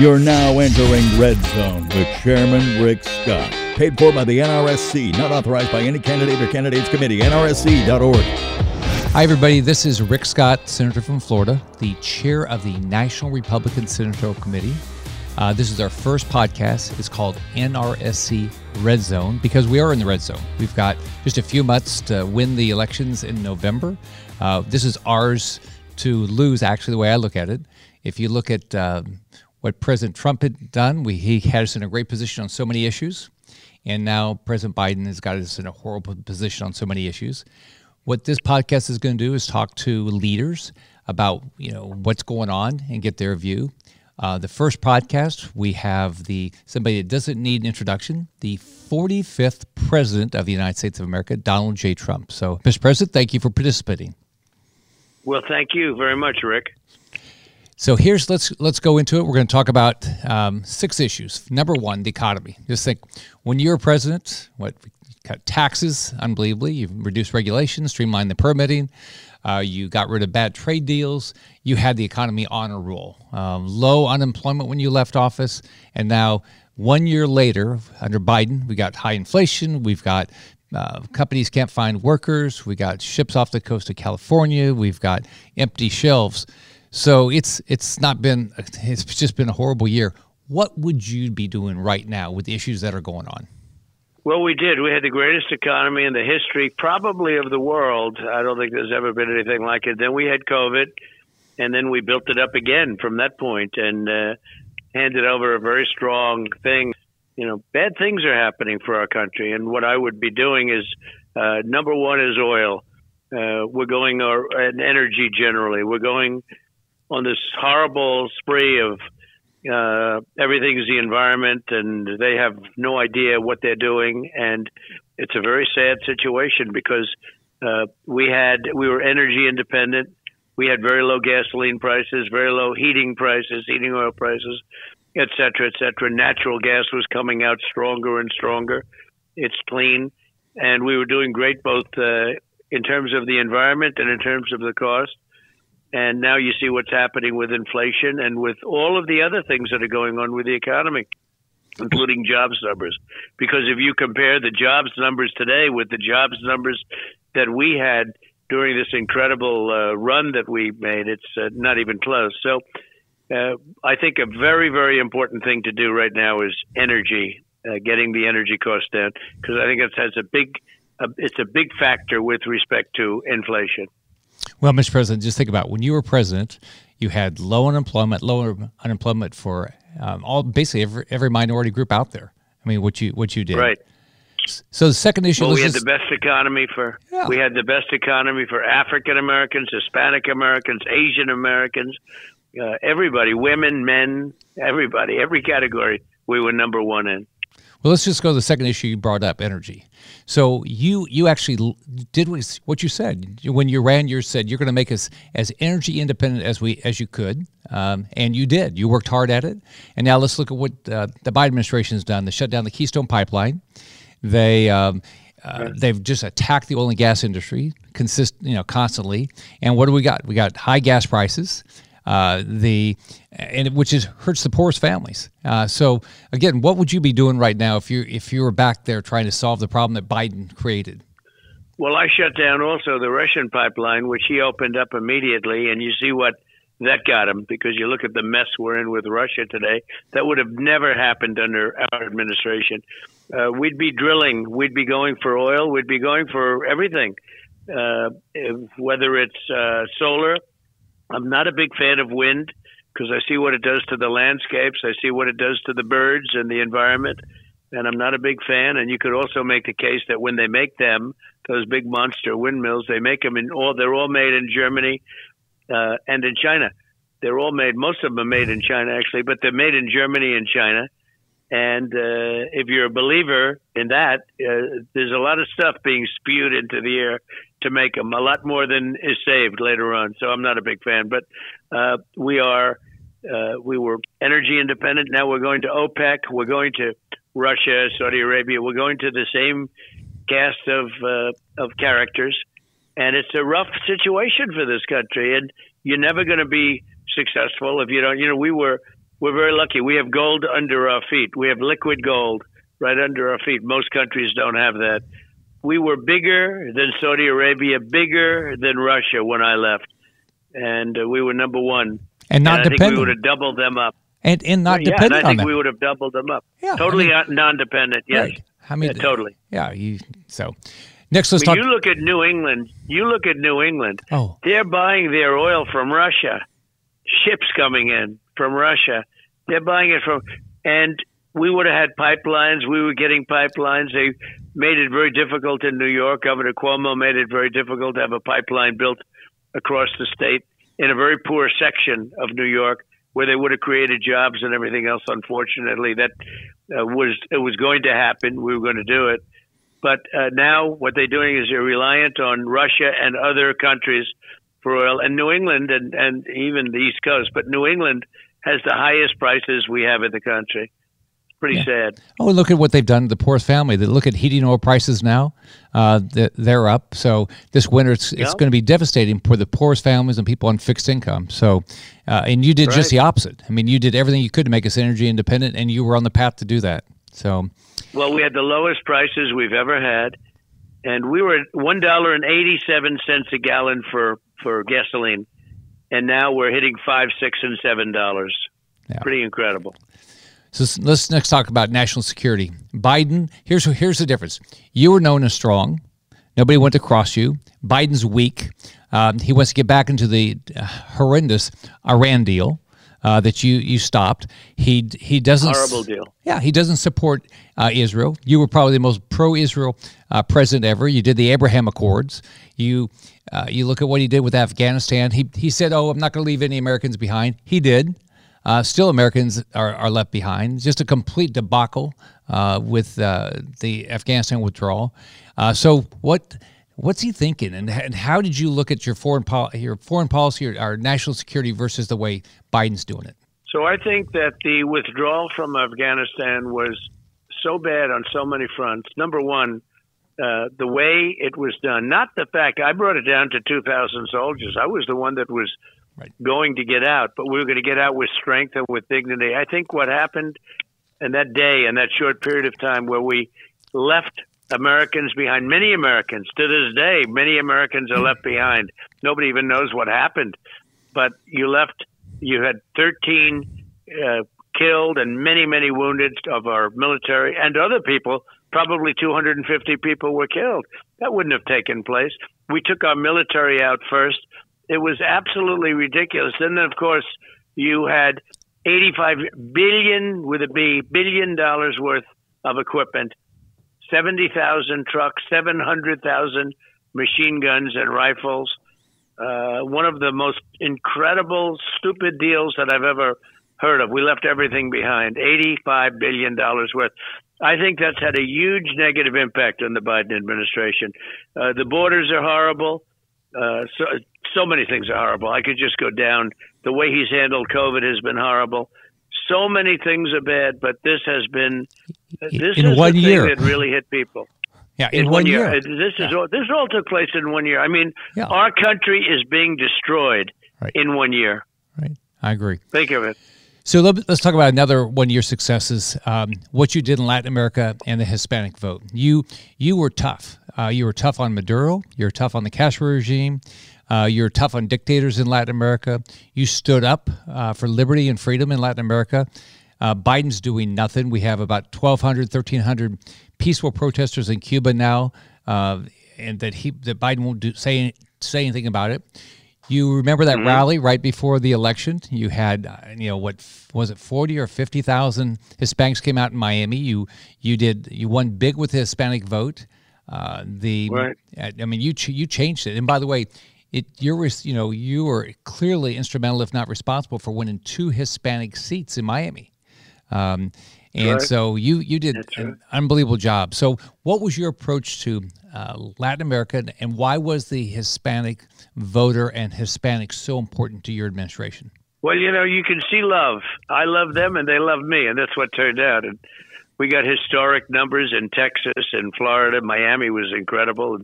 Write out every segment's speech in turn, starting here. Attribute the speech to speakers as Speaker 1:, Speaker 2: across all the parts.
Speaker 1: You're now entering Red Zone with Chairman Rick Scott. Paid for by the NRSC, not authorized by any candidate or candidates committee. NRSC.org.
Speaker 2: Hi, everybody. This is Rick Scott, Senator from Florida, the chair of the National Republican Senatorial Committee. Uh, this is our first podcast. It's called NRSC Red Zone because we are in the red zone. We've got just a few months to win the elections in November. Uh, this is ours to lose, actually, the way I look at it. If you look at uh, what President Trump had done. We, he had us in a great position on so many issues. And now President Biden has got us in a horrible position on so many issues. What this podcast is going to do is talk to leaders about you know what's going on and get their view. Uh, the first podcast we have the somebody that doesn't need an introduction, the 45th President of the United States of America, Donald J. Trump. So, Mr. President, thank you for participating.
Speaker 3: Well, thank you very much, Rick.
Speaker 2: So here's let's let's go into it. We're going to talk about um, six issues. Number one, the economy. Just think, when you're president, what cut taxes unbelievably, you've reduced regulations, streamlined the permitting, uh, you got rid of bad trade deals, you had the economy on a roll. Um, low unemployment when you left office, and now one year later, under Biden, we got high inflation. We've got uh, companies can't find workers. We got ships off the coast of California. We've got empty shelves. So it's it's not been it's just been a horrible year. What would you be doing right now with the issues that are going on?
Speaker 3: Well, we did. We had the greatest economy in the history, probably of the world. I don't think there's ever been anything like it. Then we had COVID, and then we built it up again from that point and uh, handed over a very strong thing. You know, bad things are happening for our country, and what I would be doing is uh, number one is oil. Uh, we're going, or and energy generally. We're going on this horrible spree of uh, everything's the environment, and they have no idea what they're doing, and it's a very sad situation because uh, we had we were energy independent. We had very low gasoline prices, very low heating prices, heating oil prices, et cetera, et cetera. Natural gas was coming out stronger and stronger. It's clean, and we were doing great both uh, in terms of the environment and in terms of the cost. And now you see what's happening with inflation and with all of the other things that are going on with the economy, including jobs numbers. Because if you compare the jobs numbers today with the jobs numbers that we had during this incredible uh, run that we made, it's uh, not even close. So uh, I think a very, very important thing to do right now is energy, uh, getting the energy costs down, because I think it has a big, it's a big factor with respect to inflation.
Speaker 2: Well, Mr. President, just think about when you were president, you had low unemployment, lower unemployment for um, all basically every, every minority group out there. I mean, what you what you did,
Speaker 3: right?
Speaker 2: So the second issue.
Speaker 3: Well, we had just, the best economy for yeah. we had the best economy for African Americans, Hispanic Americans, Asian Americans, uh, everybody, women, men, everybody, every category. We were number one in.
Speaker 2: Well, let's just go to the second issue you brought up, energy. So you you actually did what you said when you ran. You said you're going to make us as energy independent as we as you could, um, and you did. You worked hard at it. And now let's look at what uh, the Biden administration has done. They shut down the Keystone Pipeline. They um, uh, they've just attacked the oil and gas industry consist you know constantly. And what do we got? We got high gas prices uh, the and which is hurts the poorest families. Uh, so again, what would you be doing right now if you if you were back there trying to solve the problem that Biden created?
Speaker 3: Well, I shut down also the Russian pipeline, which he opened up immediately, and you see what that got him because you look at the mess we're in with Russia today. That would have never happened under our administration. Uh, we'd be drilling, we'd be going for oil, we'd be going for everything, uh, whether it's uh, solar I'm not a big fan of wind because I see what it does to the landscapes. I see what it does to the birds and the environment. And I'm not a big fan. And you could also make the case that when they make them, those big monster windmills, they make them in all, they're all made in Germany uh, and in China. They're all made, most of them are made in China actually, but they're made in Germany and China. And uh, if you're a believer in that, uh, there's a lot of stuff being spewed into the air to make them, a lot more than is saved later on. So I'm not a big fan. But uh, we are, uh, we were energy independent. Now we're going to OPEC. We're going to Russia, Saudi Arabia. We're going to the same cast of uh, of characters, and it's a rough situation for this country. And you're never going to be successful if you don't. You know, we were we're very lucky. We have gold under our feet. We have liquid gold right under our feet. Most countries don't have that. We were bigger than Saudi Arabia, bigger than Russia when I left, and uh, we were number one.
Speaker 2: And not
Speaker 3: and I
Speaker 2: dependent.
Speaker 3: think we would have doubled them up.
Speaker 2: and and not
Speaker 3: yeah,
Speaker 2: dependent
Speaker 3: and I think we would have doubled them up.
Speaker 2: Yeah, I
Speaker 3: totally
Speaker 2: mean-
Speaker 3: non- non-dependent. Yes,
Speaker 2: Right. I mean,
Speaker 3: yeah, totally.
Speaker 2: Yeah, you so next let's
Speaker 3: When
Speaker 2: talk.
Speaker 3: you look at New England, you look at New England.
Speaker 2: oh,
Speaker 3: They're buying their oil from Russia. Ships coming in from Russia. They're buying it from, and we would have had pipelines. We were getting pipelines. They made it very difficult in New York. Governor Cuomo made it very difficult to have a pipeline built across the state in a very poor section of New York where they would have created jobs and everything else. Unfortunately, that uh, was it was going to happen. We were going to do it. But uh, now what they're doing is they're reliant on Russia and other countries for oil, and New England and, and even the East Coast. But New England has the highest prices we have in the country. Pretty sad.
Speaker 2: oh, look at what they've done to the poorest family. They look at heating oil prices now; uh, they're up. So this winter, it's, it's going to be devastating for the poorest families and people on fixed income. So, uh, and you did just the opposite. I mean, you did everything you could to make us energy independent, and you were on the path to do that. So,
Speaker 3: Well, we had the lowest prices we've ever had, and we were at one dollar and eighty-seven cents a gallon for for gasoline, and now we're hitting five, six, and seven dollars.
Speaker 2: Yeah.
Speaker 3: Pretty incredible.
Speaker 2: So let's next talk about national security. Biden, here's here's the difference. You were known as strong. Nobody went to cross you. Biden's weak. Um, he wants to get back into the uh, horrendous Iran deal uh, that you you stopped. He he doesn't
Speaker 3: Horrible deal.
Speaker 2: Yeah, he doesn't support uh, Israel. You were probably the most pro-Israel uh, president ever. You did the Abraham Accords. You uh, you look at what he did with Afghanistan. He he said, "Oh, I'm not going to leave any Americans behind." He did. Uh, still, Americans are, are left behind. Just a complete debacle uh, with uh, the Afghanistan withdrawal. Uh, so, what what's he thinking, and, and how did you look at your foreign pol- your foreign policy or, national security versus the way Biden's doing it?
Speaker 3: So I think that the withdrawal from Afghanistan was so bad on so many fronts. Number one, uh, the way it was done, not the fact I brought it down to 2,000 soldiers. I was the one that was
Speaker 2: Right.
Speaker 3: going to get out, but we were going to get out with strength and with dignity. I think what happened in that day and that short period of time where we left Americans behind, many Americans to this day, many Americans are left behind. Nobody even knows what happened, but you left. You had 13 uh, killed and many, many wounded of our military and other people. Probably 250 people were killed. That wouldn't have taken place. We took our military out first. It was absolutely ridiculous. And then, of course, you had 85 billion with a B billion dollars worth of equipment, 70,000 trucks, 700,000 machine guns and rifles. Uh, one of the most incredible, stupid deals that I've ever heard of. We left everything behind, $85 billion worth. I think that's had a huge negative impact on the Biden administration. Uh, the borders are horrible. Uh, so, so many things are horrible. I could just go down. The way he's handled COVID has been horrible. So many things are bad, but this has been this
Speaker 2: In
Speaker 3: is
Speaker 2: one
Speaker 3: the
Speaker 2: year.
Speaker 3: thing that really hit people
Speaker 2: Yeah,
Speaker 3: in,
Speaker 2: in, one
Speaker 3: year.
Speaker 2: year.
Speaker 3: This is all, this all took place in one year. I mean,
Speaker 2: Yeah.
Speaker 3: our country is being destroyed
Speaker 2: Right.
Speaker 3: in one year.
Speaker 2: Right, I agree.
Speaker 3: Think of it.
Speaker 2: So let, us talk about another one of your successes. Um, what you did in Latin America and the Hispanic vote. You you were tough. Uh, you were tough on Maduro. You were tough on the Castro regime. Uh, you're tough on dictators in Latin America. You stood up uh, for liberty and freedom in Latin America. Uh, Biden's doing nothing. We have about 1,200, 1,300 peaceful protesters in Cuba now, uh, and that he that Biden won't do, say say anything about it. You remember that rally right before the election? You had, uh, you know, what was it, forty or fifty thousand Hispanics came out in Miami. You you did you won big with the Hispanic vote. Uh, the
Speaker 3: Right.
Speaker 2: I I mean, you ch- you changed it. And by the way, it you're you know you were clearly instrumental, if not responsible, for winning two Hispanic seats in Miami. Um, and
Speaker 3: Right.
Speaker 2: so you you did an unbelievable job. So what was your approach to uh, Latin America, and why was the Hispanic voter and Hispanics so important to your administration?
Speaker 3: Well, you know, you can see love. I love them, and they love me, and that's what turned out. And we got historic numbers in Texas and Florida. Miami was incredible,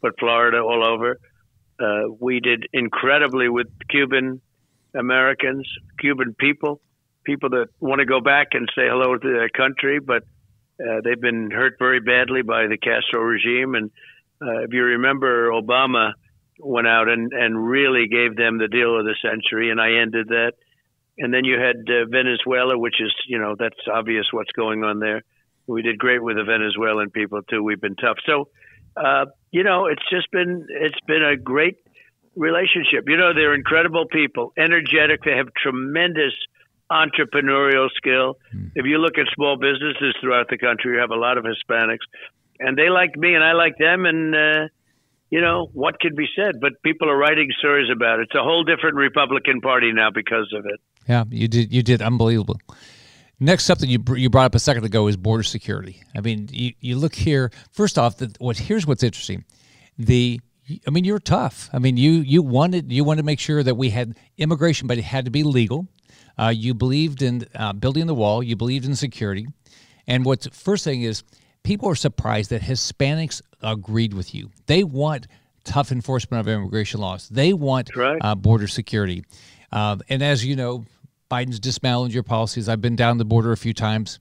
Speaker 3: but Florida all over. Uh, we did incredibly with Cuban Americans, Cuban people. people that want to go back and say hello to their country, but uh, they've been hurt very badly by the Castro regime. And uh, if you remember, Obama went out and, and really gave them the deal of the century, and I ended that. And then you had uh, Venezuela, which is, you know, that's obvious what's going on there. We did great with the Venezuelan people too. We've been tough. So, uh, you know, it's just been it's been a great relationship. You know, they're incredible people, energetic. They have tremendous entrepreneurial skill. Mm. If you look at small businesses throughout the country, you have a lot of Hispanics, and they like me, and I like them, and uh, you know what could be said. But people are writing stories about it. It's a whole different Republican Party now because of it.
Speaker 2: Yeah, you did. You did unbelievable. Next up that you you brought up a second ago is border security. I mean, you, you look here. First off, the, what here's what's interesting. The I mean, you're tough. I mean, you you wanted you wanted to make sure that we had immigration, but it had to be legal. Uh, you believed in uh, building the wall. You believed in security. And what's first thing is people are surprised that Hispanics agreed with you. They want tough enforcement of immigration laws. They want
Speaker 3: right. uh,
Speaker 2: border security. Uh, and as you know, Biden's dismantled your policies. I've been down the border a few times.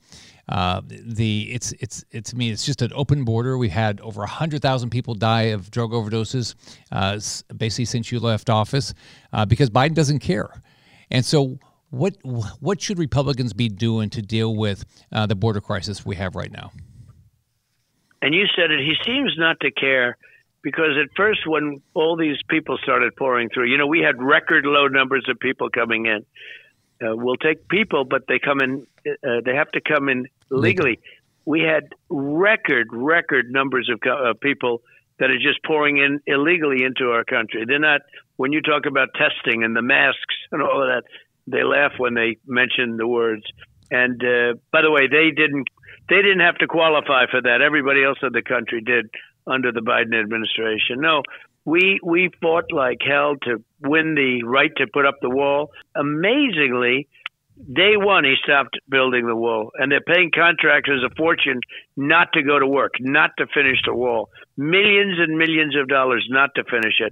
Speaker 2: Uh, the it's it's it's mean it's just an open border. We had over hundred thousand people die of drug overdoses, uh, basically since you left office, uh, because Biden doesn't care. And so, what what should Republicans be doing to deal with uh, the border crisis we have right now?
Speaker 3: And you said it. He seems not to care because at first, when all these people started pouring through, you know, we had record low numbers of people coming in. Uh, we'll take people, but they come in. Uh, they have to come in legally. We had record, record numbers of uh, people that are just pouring in illegally into our country. They're not. When you talk about testing and the masks and all of that, they laugh when they mention the words. And uh, by the way, they didn't. They didn't have to qualify for that. Everybody else in the country did under the Biden administration. No, we we fought like hell to win the right to put up the wall. Amazingly, day one he stopped building the wall, and they're paying contractors a fortune not to go to work, not to finish the wall, millions and millions of dollars not to finish it.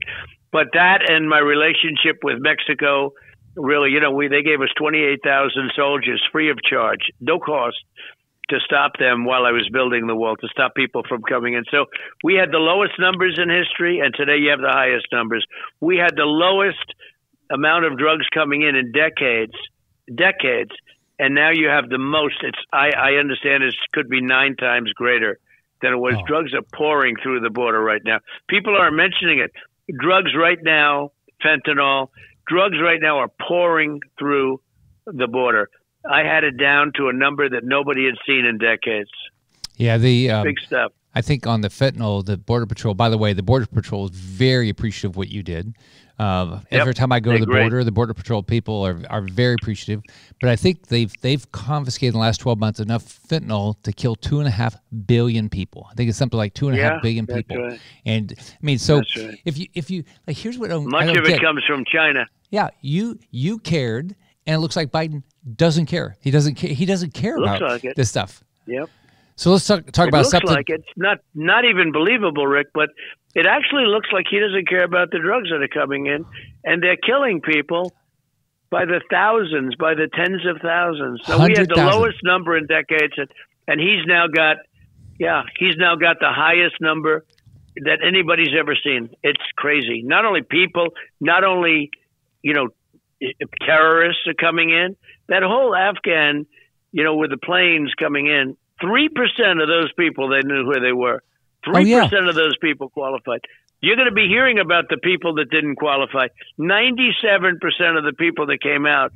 Speaker 3: But that and my relationship with Mexico, really, you know, we they gave us twenty eight thousand soldiers free of charge, no cost to stop them while I was building the wall, to stop people from coming in. So we had the lowest numbers in history, and today you have the highest numbers. We had the lowest amount of drugs coming in in decades, decades, and now you have the most. It's I, I understand it could be nine times greater than it was. Oh. Drugs are pouring through the border right now. People are mentioning it. Drugs right now, fentanyl. Drugs right now are pouring through the border. I had it down to a number that nobody had seen in decades.
Speaker 2: Yeah, the um,
Speaker 3: big stuff.
Speaker 2: I think on the fentanyl, the Border Patrol. By the way, the Border Patrol is very appreciative of what you did. Uh, yep, every time I go to the border, the Border Patrol people are, are very appreciative. But I think they've they've confiscated in the last twelve months enough fentanyl to kill two and a half billion people. I think it's something like two and a
Speaker 3: yeah,
Speaker 2: half billion people.
Speaker 3: Right.
Speaker 2: And I mean, so
Speaker 3: right.
Speaker 2: if you if you like, here's what
Speaker 3: much
Speaker 2: I don't
Speaker 3: of it
Speaker 2: get.
Speaker 3: comes from China.
Speaker 2: Yeah, you you cared, and it looks like Biden doesn't care. He doesn't care. He doesn't care
Speaker 3: looks
Speaker 2: about
Speaker 3: like
Speaker 2: this stuff.
Speaker 3: Yep.
Speaker 2: So let's talk, talk
Speaker 3: it
Speaker 2: about
Speaker 3: looks
Speaker 2: something.
Speaker 3: like it's not not even believable, Rick, but it actually looks like he doesn't care about the drugs that are coming in, and they're killing people by the thousands, by the tens of thousands. So we had the
Speaker 2: 100,000.
Speaker 3: lowest number in decades, and, and he's now got, yeah, he's now got the highest number that anybody's ever seen. It's crazy. Not only people, not only you know terrorists are coming in. That whole Afghan, you know, with the planes coming in, three percent of those people they knew where they were. Oh, three
Speaker 2: yeah.
Speaker 3: percent of those people qualified. You're going to be hearing about the people that didn't qualify. Ninety-seven percent of the people that came out,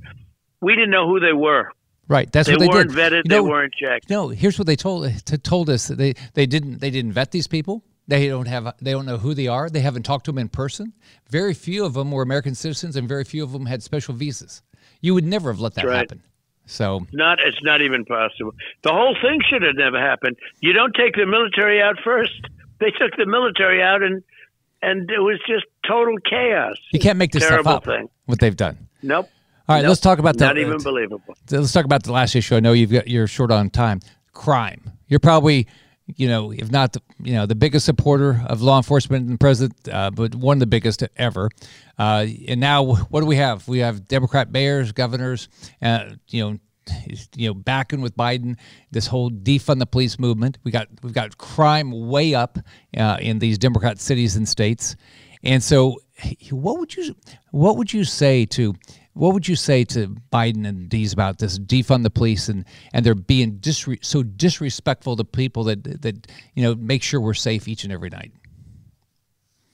Speaker 3: we didn't know who they were.
Speaker 2: Right, that's
Speaker 3: They
Speaker 2: what they
Speaker 3: weren't
Speaker 2: did.
Speaker 3: vetted.
Speaker 2: You
Speaker 3: they weren't checked.
Speaker 2: No, here's what they told t- told us. They they didn't they didn't vet these people. They don't have they don't know who they are. They haven't talked to them in person. Very few of them were American citizens, and very few of them had special visas. You would never have let that
Speaker 3: right.
Speaker 2: happen. So
Speaker 3: Not. It's not even possible. The whole thing should have never happened. You don't take the military out first. They took the military out, and and it was just total chaos.
Speaker 2: you can't make this stuff up.
Speaker 3: thing.
Speaker 2: What they've done.
Speaker 3: Nope.
Speaker 2: All right,
Speaker 3: Nope.
Speaker 2: let's talk about that.
Speaker 3: Not
Speaker 2: the,
Speaker 3: even believable.
Speaker 2: let's talk about the last issue. I know you've got you're short on time. Crime. You're probably, you know, if not, the, you know, the biggest supporter of law enforcement and the president, uh, but one of the biggest ever. Uh, and now, what do we have? We have Democrat mayors, governors, uh, you know, you know backing with Biden this whole defund the police movement. We got we've got crime way up uh, in these Democrat cities and states, and so what would you what would you say to what would you say to Biden and Dees about this defund the police and and they're being disre- so disrespectful to people that that you know make sure we're safe each and every night?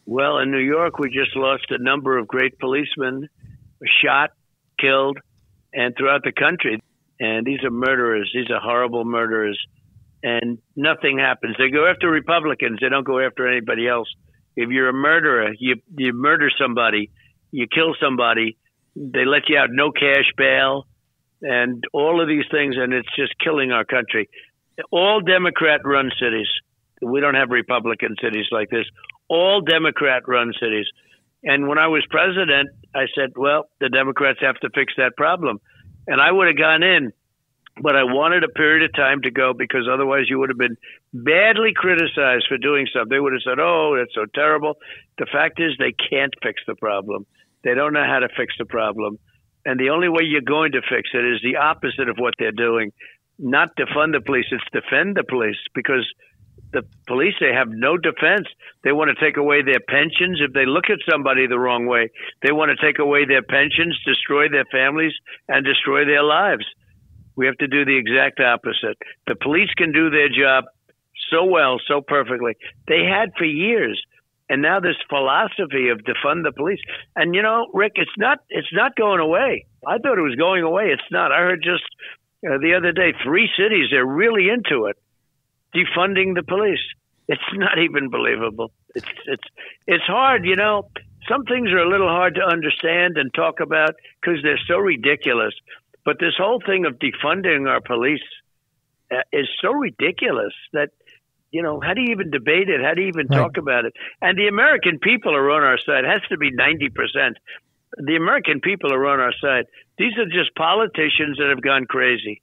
Speaker 3: Well, in New York, we just lost a number of great policemen, shot, killed, and throughout the country. And these are murderers. These are horrible murderers. And nothing happens. They go after Republicans. They don't go after anybody else. If you're a murderer, you you murder somebody, you kill somebody, they let you out no cash bail, and all of these things, and it's just killing our country. All Democrat-run cities. We don't have Republican cities like this. All Democrat-run cities. And when I was president, I said, "Well, the Democrats have to fix that problem," and I would have gone in but I wanted a period of time to go because otherwise you would have been badly criticized for doing something. They would have said, "Oh, that's so terrible." The fact is, they can't fix the problem. They don't know how to fix the problem. And the only way you're going to fix it is the opposite of what they're doing. Not defund the police, it's defend the police because the police they have no defense. They want to take away their pensions if they look at somebody the wrong way. They want to take away their pensions, destroy their families and destroy their lives. We have to do the exact opposite. The police can do their job so well, so perfectly. They had for years and now this philosophy of defund the police. And you know, Rick, it's not it's not going away. I thought it was going away. It's not. I heard just uh, the other day three cities they're really into it, defunding the police. It's not even believable. It's it's it's hard, you know. Some things are a little hard to understand and talk about because they're so ridiculous. But this whole thing of defunding our police uh, is so ridiculous that you know, how do you even debate it? How do you even right. talk about it? And the American people are on our side. It has to be 90%. The American people are on our side. These are just politicians that have gone crazy.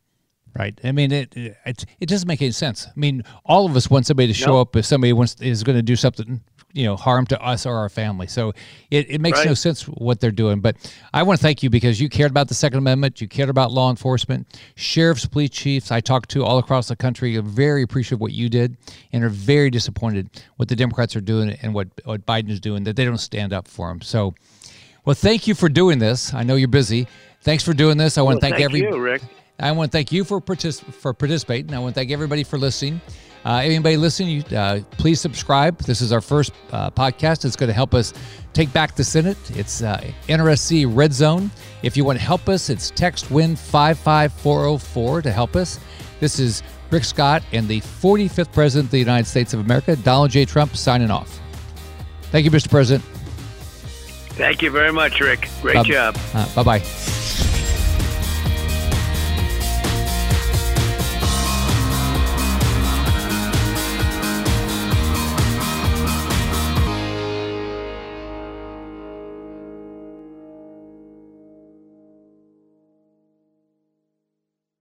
Speaker 2: Right. I mean, it it, it doesn't make any sense. I mean, all of us want somebody to show nope. up if somebody wants is going to do something you know harm to us or our family. So it, it makes right. no sense what they're doing. But I want to thank you because you cared about the Second Amendment, you cared about law enforcement, sheriffs, police chiefs. I talked to all across the country. Are very appreciative of what you did, and are very disappointed what the Democrats are doing and what what Biden is doing that they don't stand up for them. So, well, thank you for doing this. I know you're busy. Thanks for doing this. I want
Speaker 3: well,
Speaker 2: to thank,
Speaker 3: thank
Speaker 2: every.
Speaker 3: You, Rick.
Speaker 2: I want to thank you for partic- for participating. I want to thank everybody for listening. Uh, anybody listening, uh, please subscribe. This is our first uh, podcast. It's going to help us take back the Senate. It's uh, NRSC Red Zone. If you want to help us, it's text WIN 55404 to help us. This is Rick Scott and the 45th President of the United States of America, Donald J. Trump, signing off. Thank you, Mr. President.
Speaker 3: Thank you very much, Rick. Great job.
Speaker 2: Uh, bye bye.